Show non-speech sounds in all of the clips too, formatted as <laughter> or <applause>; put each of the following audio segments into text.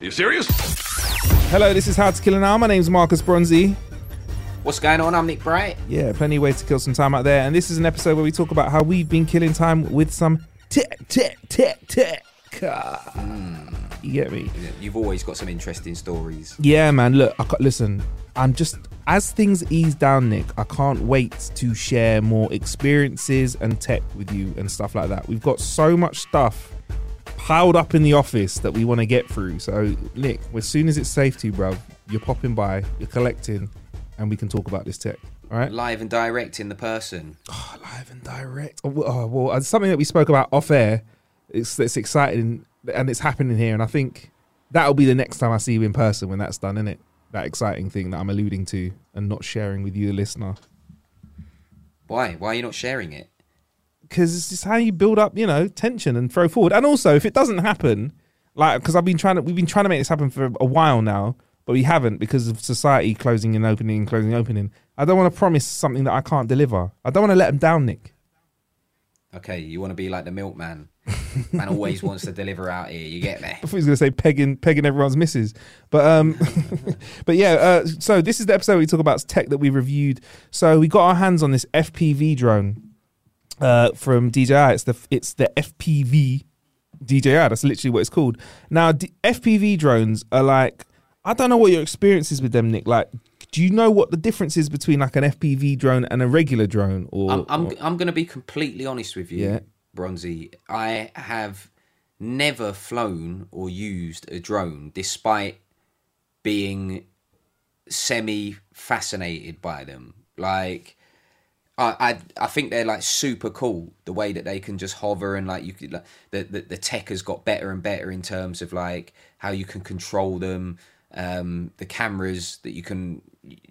You serious? Hello, this is How to Kill an Hour. My name's Marcus Bronzy. What's going on? I'm Nick Bright. Yeah, plenty of ways to kill some time out there. And this is an episode where we talk about how we've been killing time with some tech, tech, tech, tech. Hmm. You get me? You've always got some interesting stories. Yeah, man. Look, I ca- listen. I'm just as things ease down, Nick. I can't wait to share more experiences and tech with you and stuff like that. We've got so much stuff piled up in the office that we want to get through. So, Nick, as soon as it's safe to you, bro, you're popping by, you're collecting, and we can talk about this tech. All right? Live and direct in the person. Oh, live and direct. Oh, well, oh, well, it's something that we spoke about off air. It's it's exciting and it's happening here, and I think that'll be the next time I see you in person when that's done, isn't it? That exciting thing that I'm alluding to and not sharing with you, the listener, Why? Why are you not sharing it? Because it's just how you build up, you know, tension and throw forward. And also, if it doesn't happen, like because I've been trying to, we've been trying to make this happen for a while now, but we haven't because of society closing and opening and closing and opening. I don't want to promise something that I can't deliver. I don't want to let them down, Nick. Okay, you want to be like the milkman. Man always wants to deliver out here. You get me? <laughs> I thought he was going to say pegging, pegging everyone's misses, but um, <laughs> but yeah. Uh, so this is the episode we talk about tech that we reviewed. So we got our hands on this FPV drone uh, from DJI. It's the it's the FPV DJI. That's literally what it's called. Now D- FPV drones are like I don't know what your experience is with them, Nick. Like, do you know what the difference is between like an FPV drone and a regular drone? Or I'm I'm, or- I'm going to be completely honest with you, Yeah. Bronzy. I have never flown or used a drone, despite being semi fascinated by them. Like, I, I I think they're like super cool the way that they can just hover and like you could like the, the the tech has got better and better in terms of like how you can control them. Um the cameras that you can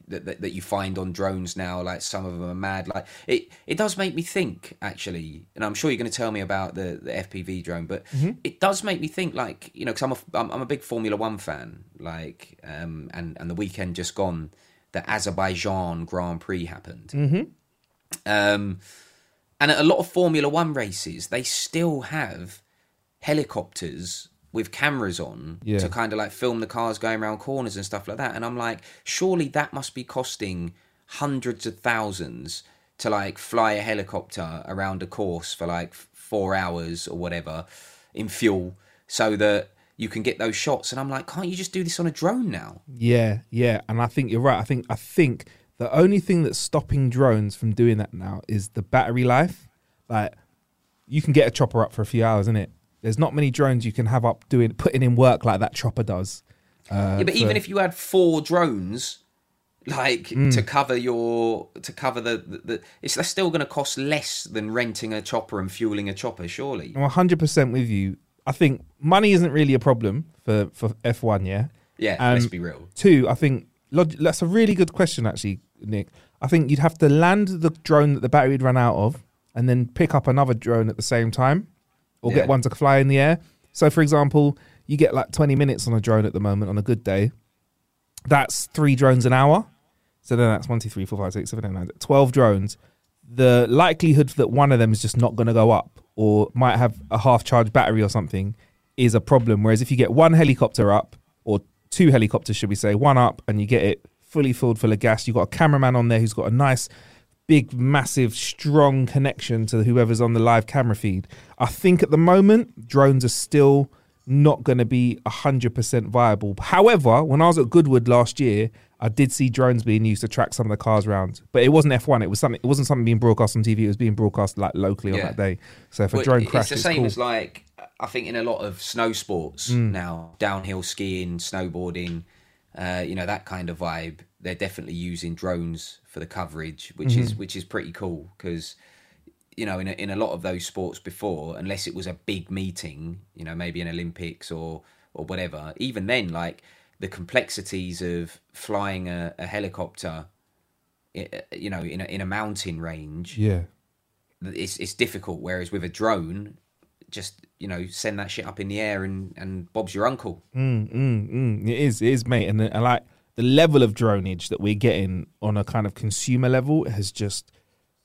that, that, that you find on drones now like some of them are mad. Like it it does make me think actually and i'm sure you're going to tell me about the the fpv drone but it does make me think like you know because I'm, a, I'm i'm a big formula one fan like um and and the weekend just gone the azerbaijan grand prix happened um, and at a lot of Formula One races, they still have helicopters with cameras on Yeah. to kind of like film the cars going around corners and stuff like that. And I'm like, surely that must be costing hundreds of thousands to like fly a helicopter around a course for like four hours or whatever in fuel so that you can get those shots. And I'm like, can't you just do this on a drone now? Yeah, yeah, and I think you're right. I think I think the only thing that's stopping drones from doing that now is the battery life. Like, you can get a chopper up for a few hours, isn't it? There's not many drones you can have up doing putting in work like that chopper does. Uh, yeah, but even if you had four drones, like Mm. to cover your to cover the, the, the it's that's still going to cost less than renting a chopper and fueling a chopper, surely. I'm 100 percent with you. I think money isn't really a problem for for F1. Yeah. Yeah, Um, let's be real. Two, I think log- that's a really good question, actually, Nick. I think you'd have to land the drone that the battery would run out of, and then pick up another drone at the same time, or Yeah. get one to fly in the air. So, for example, you get like 20 minutes on a drone at the moment on a good day. That's three drones an hour. So then that's one, two, three, four, five, six, seven, eight, nine, 12 drones. The likelihood that one of them is just not going to go up or might have a half charged battery or something is a problem. Whereas if you get one helicopter up or two helicopters, should we say, one up and you get it fully filled full of gas, you've got a cameraman on there who's got a nice big, massive, strong connection to whoever's on the live camera feed. I think at the moment, drones are still not going to be 100% viable. However, when I was at Goodwood last year, I did see drones being used to track some of the cars around, but it wasn't F1. It was something. It wasn't something being broadcast on TV. It was being broadcast like locally on that day. So if a Well, drone it's crashed, the it's same cool. as like I think in a lot of snow sports Mm. now, downhill skiing, snowboarding, uh, you know that kind of vibe. They're definitely using drones for the coverage, which is Mm-hmm. which is pretty cool because you know in a, in a lot of those sports before, unless it was a big meeting, you know maybe an Olympics or or whatever. Even then, like the complexities of flying a, a helicopter, you know, in a, in a mountain range yeah. it's it's difficult. Whereas with a drone, just you know, send that shit up in the air and and Bob's your uncle. Mm, mm, mm. It is, it is, mate. And, and like the level of dronage that we're getting on a kind of consumer level has just,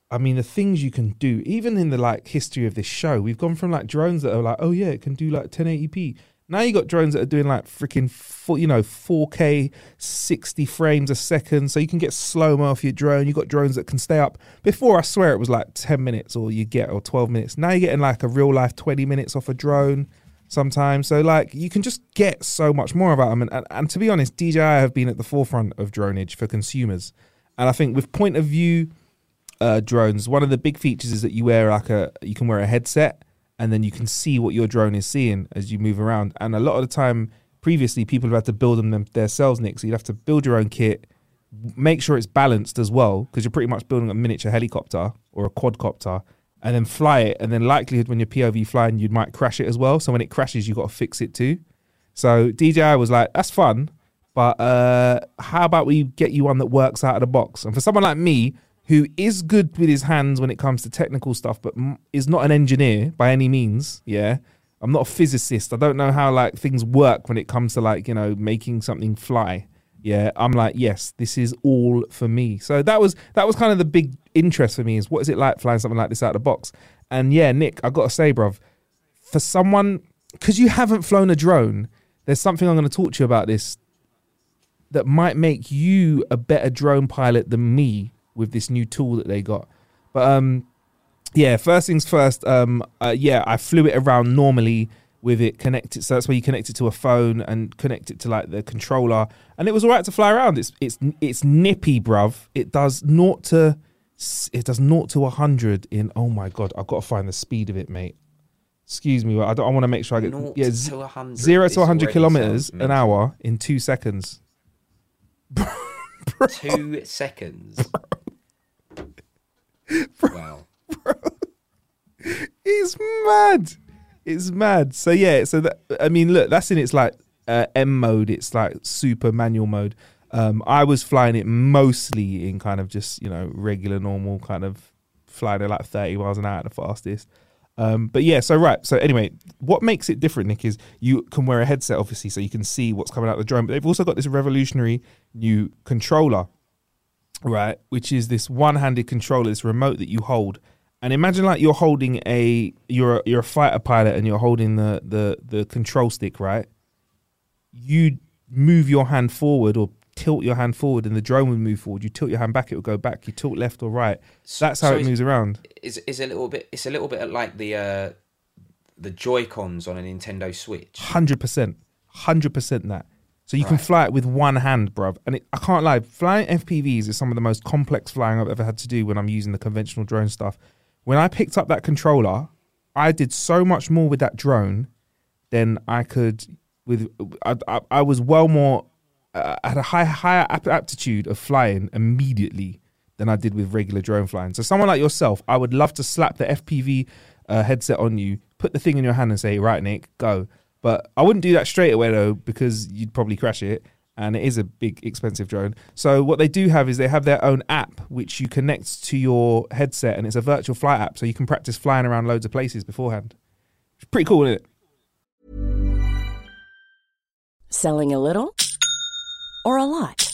I mean, the things you can do, even in the like history of this show, we've gone from like drones that are like, oh yeah, it can do like 1080p. Now you got drones that are doing like freaking, four, you know, 4K, 60 frames a second, so you can get slow mo off your drone. You got drones that can stay up. Before, I swear it was like 10 minutes, or you get or 12 minutes. Now you're getting like a real life 20 minutes off a drone sometimes. So like you can just get so much more about them. And, and, and to be honest, DJI have been at the forefront of dronage for consumers. And I think with point of view uh, drones, one of the big features is that you wear like a you can wear a headset and then you can see what your drone is seeing as you move around. And a lot of the time, previously, people have had to build them them- themselves, Nick. So you'd have to build your own kit, make sure it's balanced as well, because you're pretty much building a miniature helicopter or a quadcopter, and then fly it. And then likelihood when you're POV flying, you might crash it as well. So when it crashes, you've got to fix it too. So DJI was like, that's fun, but uh, how about we get you one that works out of the box? And for someone like me, who is good with his hands when it comes to technical stuff, but is not an engineer by any means, yeah. I'm not a physicist. I don't know how like things work when it comes to like you know making something fly. Yeah, I'm like, yes, this is all for me. So that was that was kind of the big interest for me is what is it like flying something like this out of the box? And yeah, Nick, I gotta say, bruv, for someone because you haven't flown a drone, there's something I'm going to talk to you about this that might make you a better drone pilot than me with this new tool that they got. But um, yeah, first things first. Um, uh, yeah, I flew it around normally with it connected. So that's where you connect it to a phone and connect it to like the controller, and it was alright to fly around. It's it's it's nippy, bruv. It does naught to it does naught to hundred in. Oh my god, I've got to find the speed of it, mate. Excuse me, I don't. I want to make sure I get Naught yeah to 100 zero to hundred kilometers an hour in two seconds. <laughs> Two seconds. Wow. Bro, <laughs> It's mad. It's mad. So yeah, so that I mean, look, that's in its like uh, M mode. It's like super manual mode. Um, I was flying it mostly in kind of just you know regular normal kind of flying at like thirty miles an hour at the fastest. Um, but yeah, so right. So anyway, what makes it different, Nick, is you can wear a headset, obviously, so you can see what's coming out the drone. But they've also got this revolutionary new controller, right? Which is this one-handed controller, this remote that you hold. And imagine like you're holding a you're a, you're a fighter pilot and you're holding the the the control stick, right? You move your hand forward or tilt your hand forward, and the drone would move forward. You tilt your hand back, it would go back. You tilt left or right. That's how so it moves around. Is is a little bit. It's a little bit like the uh, the Joy Cons on a Nintendo Switch. Hundred percent, hundred percent that. So you can fly it with one hand, bruv. And it, I can't lie, flying FPVs is some of the most complex flying I've ever had to do when I'm using the conventional drone stuff. When I picked up that controller, I did so much more with that drone than I could with. I, I, I was well more. Uh, I had a high, higher ap- aptitude of flying immediately than I did with regular drone flying. So someone like yourself, I would love to slap the FPV uh, headset on you, put the thing in your hand, and say, "Right, Nick, go." But I wouldn't do that straight away though, because you'd probably crash it, and it is a big, expensive drone. So what they do have is they have their own app which you connect to your headset, and it's a virtual flight app, so you can practice flying around loads of places beforehand. It's pretty cool, isn't it? Selling a little or a lot?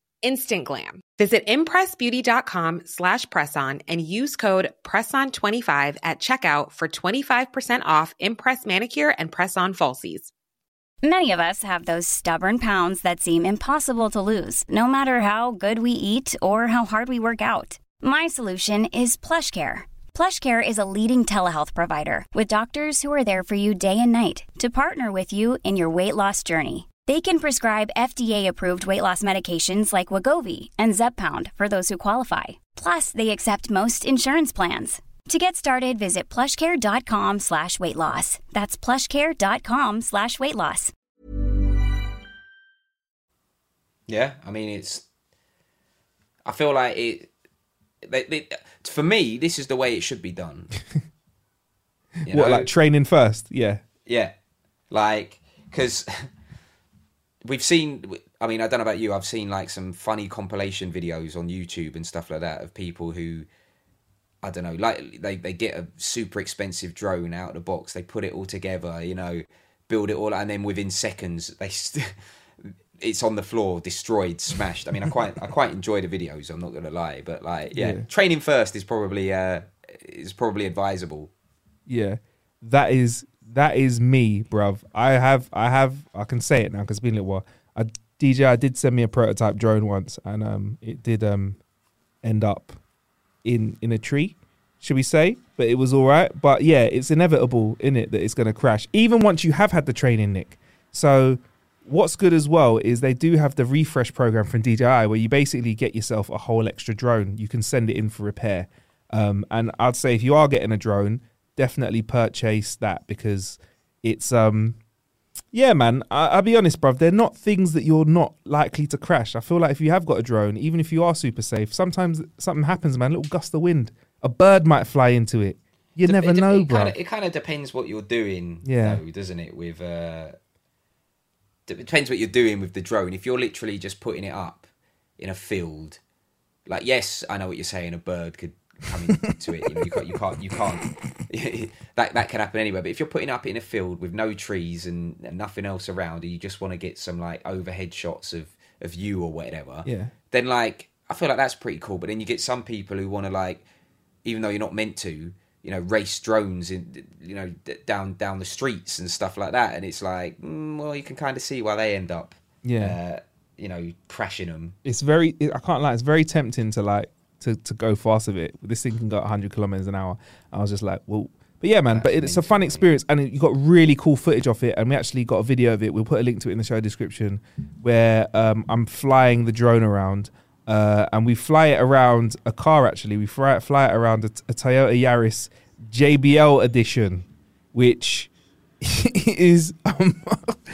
Instant glam. Visit impressbeauty.com slash presson and use code PRESSON25 at checkout for 25% off Impress Manicure and Press-On Falsies. Many of us have those stubborn pounds that seem impossible to lose, no matter how good we eat or how hard we work out. My solution is PlushCare. PlushCare is a leading telehealth provider with doctors who are there for you day and night to partner with you in your weight loss journey. They can prescribe FDA-approved weight loss medications like Wegovy and Zepbound for those who qualify. Plus, they accept most insurance plans. To get started, visit plushcare.com slash weight loss. That's plushcare.com slash weight loss. Yeah, I mean it's. I feel like it. They, they, for me, this is the way it should be done. <laughs> What know? like training first? Yeah. Yeah, like because <laughs> we've seen. I mean, I don't know about you. I've seen like some funny compilation videos on YouTube and stuff like that of people who, I don't know, like they they get a super expensive drone out of the box, they put it all together, you know, build it all, and then within seconds they. St- <laughs> it's on the floor, destroyed, smashed. I mean, I quite, I quite enjoy the videos. I'm not gonna lie, but like, yeah, Yeah. training first is probably, uh, is probably advisable. Yeah, that is that is me, bruv. I have I have I can say it now because it's been a little while. I, DJ, I did send me a prototype drone once, and um, it did um end up in in a tree, should we say? But it was all right. But yeah, it's inevitable in it that it's going to crash, even once you have had the training, Nick. So. What's good as well is they do have the refresh program from DJI where you basically get yourself a whole extra drone. You can send it in for repair. Um, and I'd say if you are getting a drone, definitely purchase that because it's um yeah man I, i'll be honest bruv they're not things that you're not likely to crash i feel like if you have got a drone even if you are super safe sometimes something happens man a little gust of wind a bird might fly into it you Dep- never it, dep- know it bro it kind of depends what you're doing, Yeah. though, doesn't it? With uh, depends what you're doing with the drone. If you're literally just putting it up in a field, like yes, I know what you're saying. A bird could come to it. You, know, you can't. You can't. You can't. <laughs> that that can happen anywhere. But if you're putting up in a field with no trees and, and nothing else around, and you just want to get some like overhead shots of of you or whatever, Yeah. then like I feel like that's pretty cool. But then you get some people who want to like, even though you're not meant to, you know, race drones in, you know, d- down down the streets and stuff like that. And it's like, mm, well, you can kind of see why they end up, Yeah. uh, you know, crashing them. it's very i can't lie it's very tempting to like to, to go fast with it. This thing can go 100 kilometers an hour. I was just like well but yeah man but it's a fun experience and you got really cool footage of it and we actually got a video of it. We'll put a link to it in the show description where um, i'm flying the drone around uh, and we fly it around a car actually. We fly it, fly it around a, a toyota yaris jbl edition which <laughs> is um,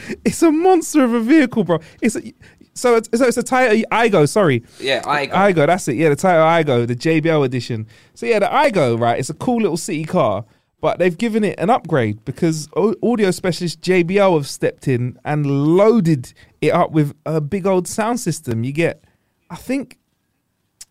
<laughs> it's a monster of a vehicle, bro. It's a, so it's, so it's a Toyota Aygo. Sorry, Yeah, I Aygo. That's it. Yeah, the Toyota Aygo, the JBL edition. So yeah, the Aygo, right? It's a cool little city car, but they've given it an upgrade because audio specialist JBL have stepped in and loaded it up with a big old sound system. You get, I think,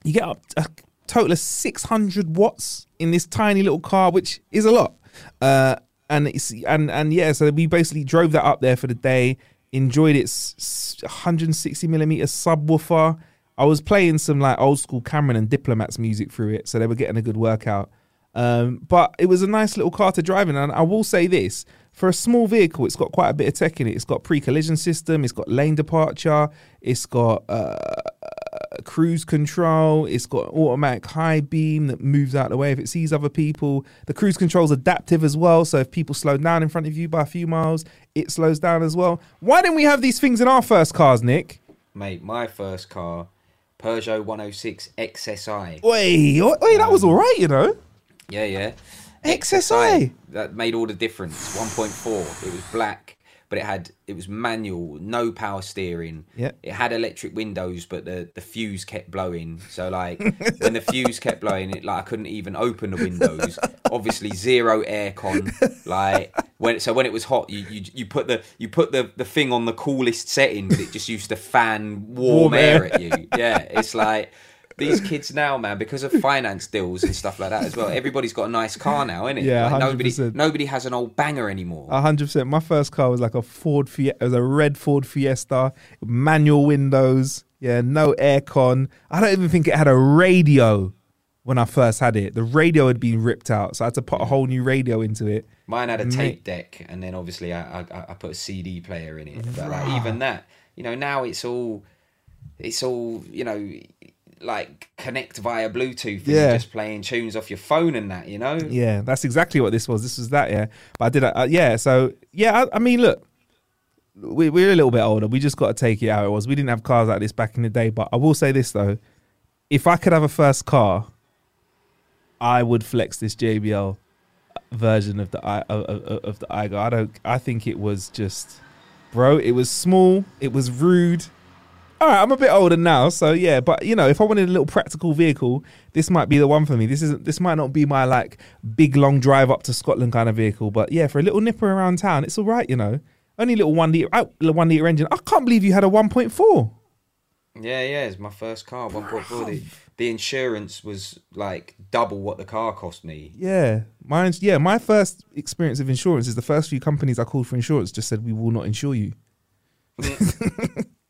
you get up a total of 600 watts in this tiny little car, which is a lot. Uh, and it's and and yeah, so we basically drove that up there for the day. Enjoyed its 160 millimeter subwoofer. I was playing some like old school Cam'ron and Diplomats music through it, so they were getting a good workout. Um, but it was a nice little car to drive in, and I will say this: for a small vehicle, it's got quite a bit of tech in it. It's got pre-collision system, it's got lane departure, it's got uh, cruise control. It's got automatic high beam that moves out of the way if it sees other people. The cruise control's adaptive as well, so if people slow down in front of you by a few miles, it slows down as well. Why didn't we have these things in our first cars, Nick? mate, my first car Peugeot 106 XSI. Wait, wait, that was um, all right, you know. Yeah, yeah. XSI. That made all the difference. 1.4. It was black, but it had it was manual, no power steering. Yeah. It had electric windows, but the the fuse kept blowing. So like when the fuse kept blowing, it like I couldn't even open the windows. Obviously zero aircon. Like when so when it was hot, you you, you put the you put the the thing on the coolest setting, but it just used to fan warm, Warm air air. at you. Yeah, it's like. These kids now, man, because of finance deals and stuff like that as well. Everybody's got a nice car now, innit? Yeah, like nobody, 100%. nobody has an old banger anymore. A hundred percent. My first car was like a Ford Fiesta. It was a red Ford Fiesta, manual windows. Yeah, no aircon. I don't even think it had a radio when I first had it. The radio had been ripped out, so I had to put a whole new radio into it. Mine had a tape deck, and then obviously I, I, I put a CD player in it. But like even that, you know, now it's all, it's all, you know, like connect via Bluetooth. Yeah. you're just playing tunes off your phone and that, you know. Yeah, that's exactly what this was. This was that. Yeah, but I did. Uh, yeah, so yeah, I, I mean, look, we, we're a little bit older. We just got to take it how it was. We didn't have cars like this back in the day. But I will say this though, if I could have a first car, I would flex this JBL version of the i of, of, of the Aygo. I don't. I think it was just, bro. It was small. It was rude. All right, I'm a bit older now, so yeah. But you know, if I wanted a little practical vehicle, this might be the one for me. This isn't. This might not be my like big long drive up to Scotland kind of vehicle, but yeah, for a little nipper around town, it's all right. You know, only little one liter, uh, one liter engine. I can't believe you had a 1.4. Yeah, yeah. It's my first car, one point four. The, the insurance was like double what the car cost me. Yeah, mine's yeah. My first experience of insurance is the first few companies I called for insurance just said we will not insure you. <laughs> <laughs>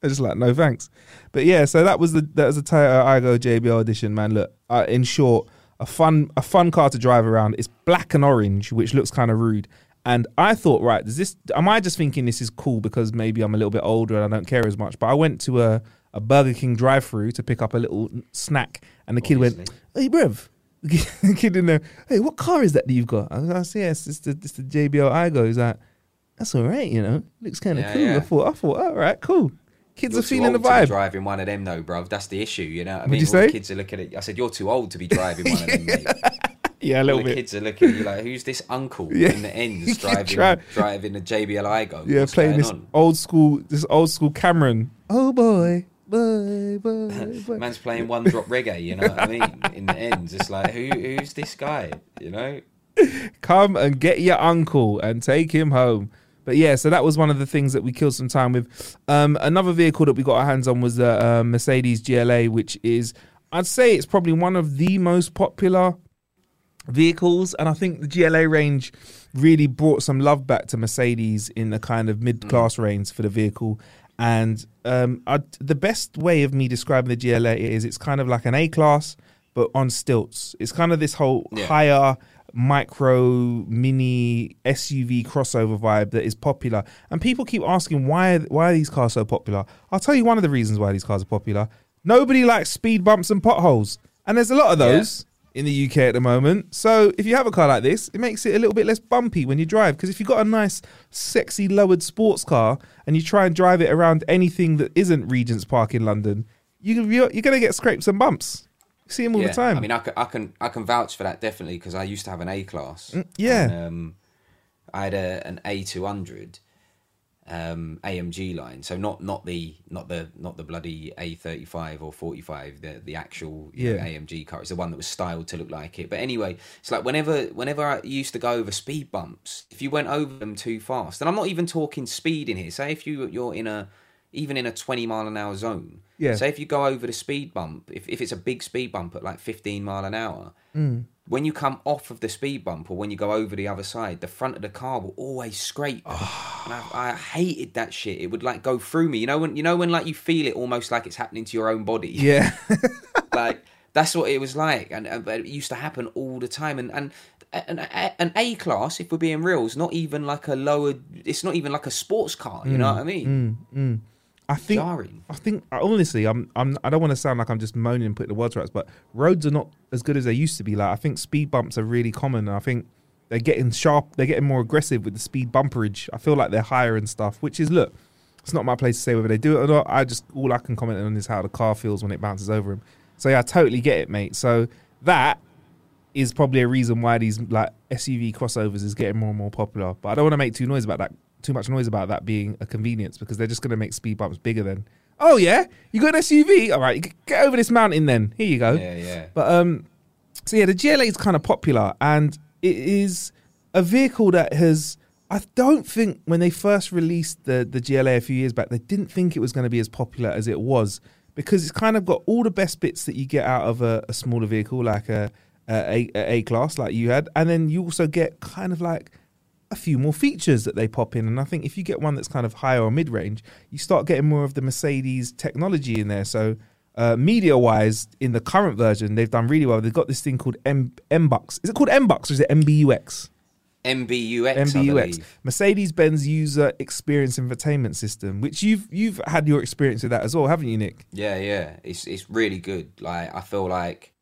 I just like no thanks. But yeah, so that was the that was the Toyota Aygo JBL edition, man. Look, uh, in short, a fun a fun car to drive around. It's black and orange, which looks kind of rude. And I thought, right, does this? Am I just thinking this is cool because maybe I'm a little bit older and I don't care as much? But I went to a a Burger King drive-through to pick up a little snack, and the kid went, "Hey, bruv." <laughs> The kid in there, hey, what car is that that you've got? I was like, yes, it's the, it's the JBL Aygo. He's like, that's all right, you know, looks kind of Yeah, cool. I thought, I thought, all right, cool. Kids You're are feeling the old to be vibe. driving one of them, though, bruv. That's the issue, you know. what I What'd mean, you all say? the kids are looking at. I said, "You're too old to be driving one of them." Mate. <laughs> Yeah, a All little the bit. kids are looking at you like, "Who's this uncle Yeah. in the <laughs> ends driving Try- driving a JBL Aygo?" Yeah, What's playing this on? old school, this old school Cam'ron. Oh boy, boy, boy, <laughs> boy. Man's playing one drop reggae, you know what I mean? In the ends, it's like, who who's this guy? You know? Come and get your uncle and take him home. But yeah, so that was one of the things that we killed some time with. Um, another vehicle that we got our hands on was the uh, Mercedes GLA, which is, I'd say, it's probably one of the most popular vehicles, and I think the GLA range really brought some love back to Mercedes in the kind of mid-class range for the vehicle. And um, i the best way of me describing the GLA is it's kind of like an A class, but on stilts. It's kind of this whole Yeah. higher micro mini SUV crossover vibe that is popular. And people keep asking why why are these cars so popular? I'll tell you one of the reasons why these cars are popular. Nobody likes speed bumps and potholes. And there's a lot of Yeah. those in the UK at the moment. So if you have a car like this, it makes it a little bit less bumpy when you drive. Because if you've got a nice, sexy, lowered sports car and you try and drive it around anything that isn't Regent's Park in London, you, you're, you're going to get scrapes and bumps. You see them all yeah. the time. I mean, I can I can I can vouch for that definitely because I used to have an A class. Mm, yeah. And, um, I had a, an A two hundred um, AMG line, so not not the not the not the bloody A thirty five or forty five, the the actual you know, AMG car. It's the one that was styled to look like it. But anyway, it's like whenever whenever I used to go over speed bumps, if you went over them too fast, and I'm not even talking speed in here. Say if you you're in a even in a 20 mile an hour zone. Yeah. Say if you go over the speed bump, if, if it's a big speed bump at like 15 mile an hour, Mm. when you come off of the speed bump or when you go over the other side, the front of the car will always scrape. and I, I hated that shit. It would like go through me. You know when you know when like you feel it almost like it's happening to your own body. yeah. <laughs> like that's what it was like, and, and it used to happen all the time. And and an, an A class, if we're being real, is not even like a lower. It's not even like a sports car. You Mm. know what I mean? I think Jarring. I think uh, honestly, I'm I'm I don't want to sound like I'm just moaning and putting the words right, but roads are not as good as they used to be. Like I think speed bumps are really common, and I think they're getting sharp. They're getting more aggressive with the speed bumperage. I feel like they're higher and stuff, which is look It's not my place to say whether they do it or not. I just all I can comment on is how the car feels when it bounces over him. So yeah, I totally get it, mate. So that is probably a reason why these like SUV crossovers is getting more and more popular. But I don't want to make too noise about that, too much noise about that being a convenience because they're just going to make speed bumps bigger than. Oh yeah, you got an SUV? All right, get over this mountain then. Here you go. Yeah, yeah. But um, so yeah, the GLA is kind of popular, and it is a vehicle that has. I don't think when they first released the the GLA a few years back, they didn't think it was going to be as popular as it was because it's kind of got all the best bits that you get out of a, a smaller vehicle like a a, a a class like you had, and then you also get kind of like a few more features that they pop in. And I think if you get one that's kind of higher or mid range, you start getting more of the Mercedes technology in there. So uh, media wise, in the current version, they've done really well. They've got this thing called M MBUX. Is it called MBUX or is it MBUX? MBUX, MBUX. Mercedes Benz User Experience Infotainment System, which you've you've had your experience with that as well, haven't you, Nick? Yeah, yeah. It's it's really good. Like I feel like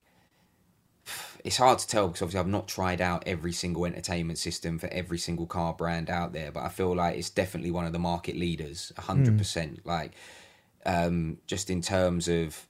it's hard to tell because obviously I've not tried out every single entertainment system for every single car brand out there, but I feel like it's definitely one of the market leaders, hundred percent. Like um, just in terms of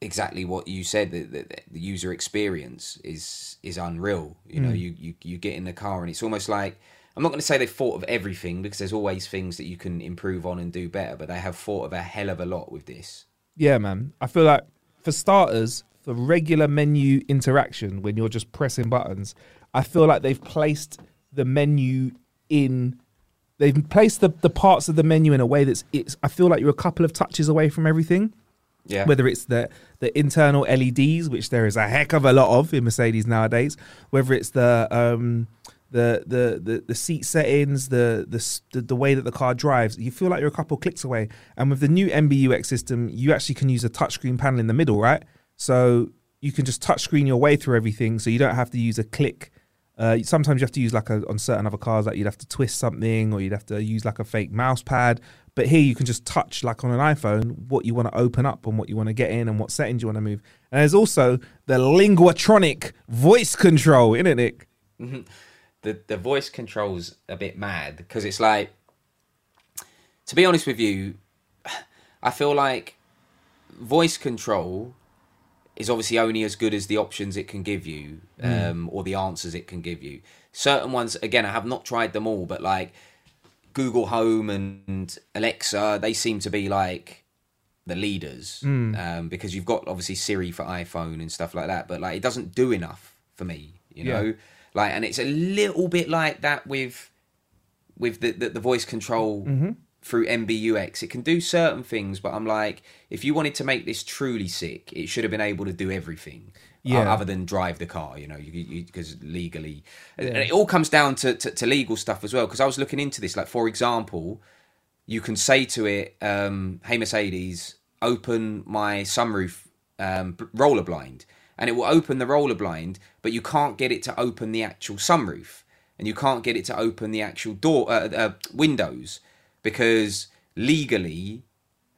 exactly what you said, the, the, the user experience is is unreal. You know, you, you you get in the car and it's almost like I'm not going to say they've thought of everything because there's always things that you can improve on and do better, but they have thought of a hell of a lot with this. Yeah, man. I feel like for starters, for regular menu interaction, when you're just pressing buttons, I feel like they've placed the menu in. They've placed the, the parts of the menu in a way that's it's. I feel like you're a couple of touches away from everything. Yeah. Whether it's the the internal LEDs, which there is a heck of a lot of in Mercedes nowadays, whether it's the um the the the, the seat settings, the, the the the way that the car drives, you feel like you're a couple clicks away. And with the new MBUX system, you actually can use a touchscreen panel in the middle, right? So you can just touchscreen your way through everything, so you don't have to use a click. Uh, sometimes you have to use like a, on certain other cars, like you'd have to twist something or you'd have to use like a fake mouse pad. But here you can just touch like on an iPhone what you want to open up and what you want to get in and what settings you want to move. And there's also the linguatronic voice control, isn't it, Nick? the the voice control's a bit mad because it's like to be honest with you <sighs> i feel like voice control is obviously only as good as the options it can give you um, or the answers it can give you certain ones again i have not tried them all but like google home and alexa they seem to be like the leaders um, because you've got obviously Siri for iPhone and stuff like that, but like it doesn't do enough for me, you Yeah. know. Like, and it's a little bit like that with with the the, the voice control Mm-hmm. Through MBUX. It can do certain things, but I'm like, if you wanted to make this truly sick, it should have been able to do everything. Yeah. uh, other than drive the car, you know, because legally, and it all comes down to, to, to legal stuff as well. Because I was looking into this, like for example, you can say to it, um, "Hey Mercedes, open my sunroof um, roller blind," and it will open the roller blind, but you can't get it to open the actual sunroof, and you can't get it to open the actual door uh, uh, windows because legally.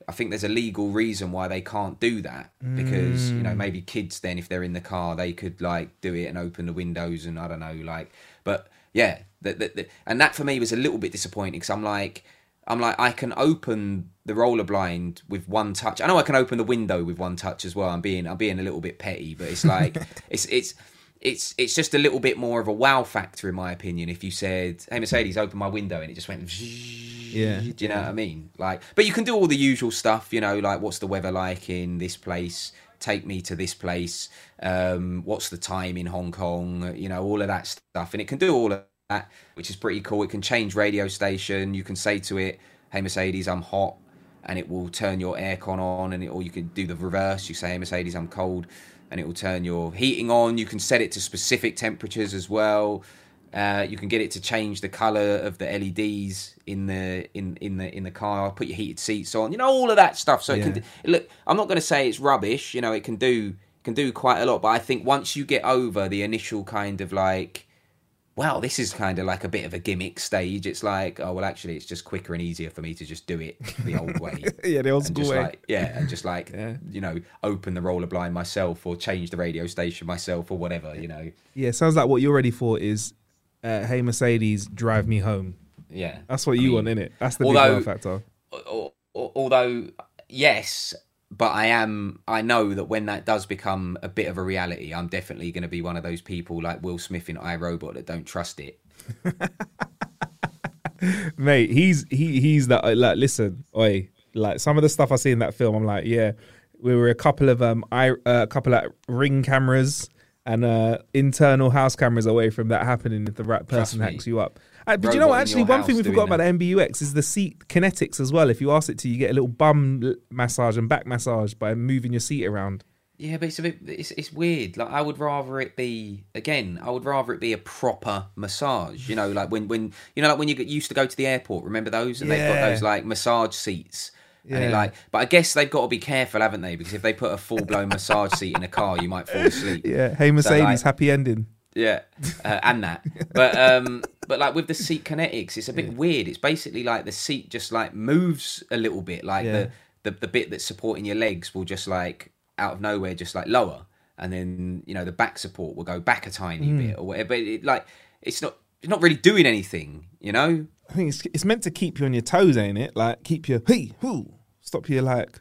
I think there's a legal reason why they can't do that. Because you know maybe mm. kids then if they're in the car they could like do it and open the windows and I don't know like but yeah the, the, the, and that for me was a little bit disappointing because I'm like I'm like I can open the roller blind with one touch. I know I can open the window with one touch as well. I'm being I'm being a little bit petty but it's like <laughs> it's it's it's it's just a little bit more of a wow factor in my opinion if you said hey Mercedes open my window and it just went Yeah. do you know what I mean? Like, but you can do all the usual stuff, you know, like what's the weather like in this place? Take me to this place. Um, what's the time in Hong Kong? You know, all of that stuff, and it can do all of that, which is pretty cool. It can change radio station. You can say to it, "Hey Mercedes, I'm hot," and it will turn your aircon on, and it, or you can do the reverse. You say, "Hey Mercedes, I'm cold," and it will turn your heating on. You can set it to specific temperatures as well. Uh, you can get it to change the color of the LEDs in the in in the in the car. Put your heated seats on. You know all of that stuff. So it can Yeah. look. I'm not going to say it's rubbish. You know it can do can do quite a lot. But I think once you get over the initial kind of like, wow, this is kind of like a bit of a gimmick stage. It's like, oh well, actually, it's just quicker and easier for me to just do it the old way. <laughs> Yeah, the old school just way. like yeah, and just like Yeah. you know, open the roller blind myself or change the radio station myself or whatever. You know, Yeah, sounds like what you're ready for is, uh, hey Mercedes, drive me home. yeah. That's what I you mean, want, innit? That's the although- big factor. al- al- although yes, but I am. I know that when that does become a bit of a reality, I'm definitely going to be one of those people like Will Smith in iRobot that don't trust it. <laughs> mate. He's he he's that like. Listen, oi, like some of the stuff I see in that film, I'm like, yeah, we were a couple of um, I uh, a couple of ring cameras and uh internal house cameras away from that happening if the right person hacks you up. Uh, but you know what? Actually, one thing we forgot about the MBUX is the seat kinetics as well. If you ask it to, you get a little bum massage and back massage by moving your seat around. Yeah, but it's a bit. It's it's weird. Like I would rather it be again. I would rather it be a proper massage. You know, like when when you know like when you get used to go to the airport. Remember those? And they've got Yeah. those like massage seats. And it Yeah. like, but I guess they've got to be careful, haven't they? Because if they put a full blown massage seat in a car, you might fall asleep. <laughs> Yeah. Hey, Mercedes, happy ending. Yeah, uh, and that. But um, but like with the seat kinetics, it's a bit weird. It's basically like the seat just like moves a little bit, like Yeah. the, the the bit that's supporting your legs will just like out of nowhere just like lower, and then you know the back support will go back a tiny Hmm. bit or whatever. But it, like it's not it's not really doing anything, you know. I think it's it's meant to keep you on your toes, ain't it? Like keep you hey, whoo, stop you like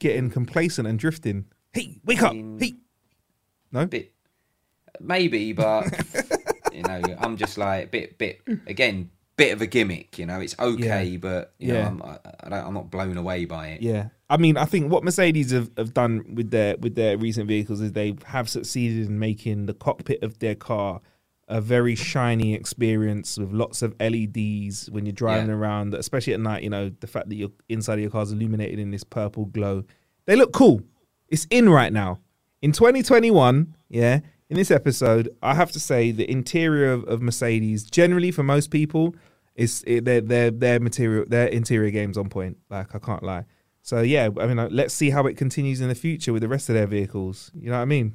getting complacent and drifting. Hey, wake up. Hey. No? Bit maybe, <laughs> but you know, I'm just like bit bit again. Bit of a gimmick, you know. It's okay, Yeah. but you Yeah. know, I'm, I, I don't, I'm not blown away by it. Yeah. I mean, I think what Mercedes have, have done with their with their recent vehicles is they have succeeded in making the cockpit of their car a very shiny experience with lots of LEDs when you're driving Yeah. around, especially at night, you know, the fact that your inside of your car is illuminated in this purple glow. They look cool. It's in right now. In 2021, yeah, in this episode, I have to say the interior of, of Mercedes, generally for most people, is it, their their their material their interior games on point. Like I can't lie. So yeah, I mean, like, let's see how it continues in the future with the rest of their vehicles. You know what I mean?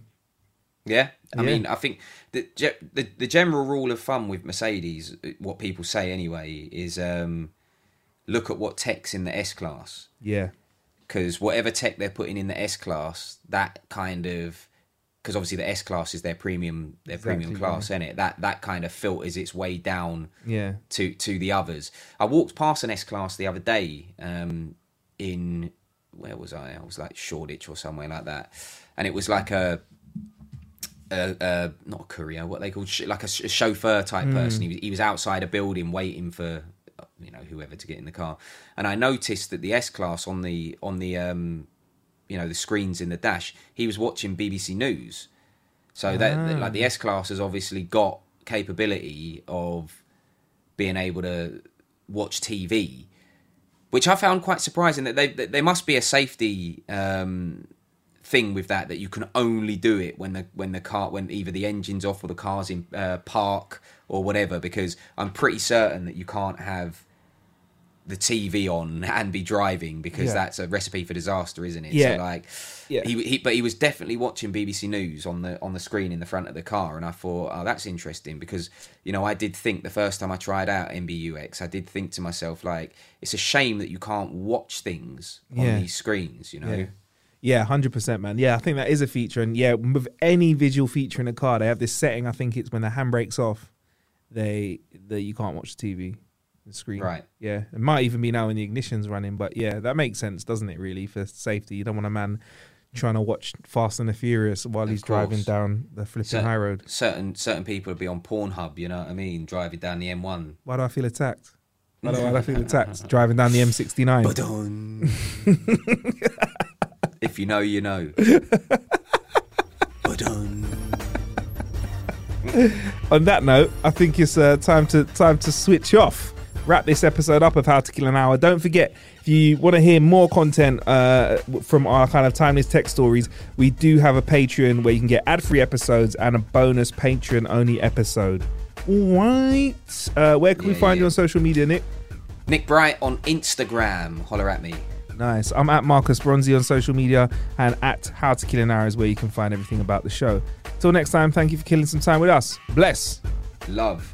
Yeah, I Yeah. mean, I think the, the the general rule of thumb with Mercedes, what people say anyway, is um, look at what tech's in the S class Yeah, because whatever tech they're putting in the S class, that kind of because obviously the S class is their premium their premium Exactly, class, isn't it? That that kind of filters its way down yeah, to to the others. I walked past an S class the other day um, in where was I? I was like Shoreditch or somewhere like that, and it was like a. A, a, not a courier, what they call sh- like a, sh- a chauffeur type person. He was, he was outside a building waiting for you know whoever to get in the car, and I noticed that the S class on the on the um, you know the screens in the dash, he was watching BBC News. So that like the S class has obviously got capability of being able to watch TV, which I found quite surprising. That they that there must be a safety um, thing with that that you can only do it when the when the car when either the engine's off or the car's in uh, park or whatever. Because I'm pretty certain that you can't have the TV on and be driving because Yeah. that's a recipe for disaster, isn't it? Yeah. So like, Yeah. he, he but he was definitely watching BBC News on the on the screen in the front of the car, and I thought, oh, that's interesting because you know I did think the first time I tried out MBUX, I did think to myself like, it's a shame that you can't watch things on Yeah. these screens, you know. yeah, yeah, hundred percent, man. Yeah, I think that is a feature, and yeah, with any visual feature in a car, they have this setting. I think it's when the handbrake's off, they that you can't watch the TV. The screen, Right. Yeah, it might even be now when the ignition's running, but yeah, that makes sense, doesn't it? Really, for safety, you don't want a man trying to watch Fast and the Furious while he's driving down the flipping high road. Certain certain people would be on Pornhub, you know what I mean, driving down the M1. Why do I feel attacked? <laughs> Why do, why do I feel attacked? Driving down the M69. <laughs> Ba-dun. <laughs> if you know, you know. On that note, I think it's uh, time to time to switch off. Wrap this episode up of How to Kill an Hour. Don't forget, if you want to hear more content uh, from our kind of timeless tech stories, we do have a Patreon where you can get ad-free episodes and a bonus Patreon-only episode. All right. Uh, where can we Yeah, find you on social media, Nick? Nick Bright on Instagram. Holler at me. Nice. I'm at Marcus Bronzy on social media and at How to Kill an Hour is where you can find everything about the show. Till next time, thank you for killing some time with us. Bless. Love.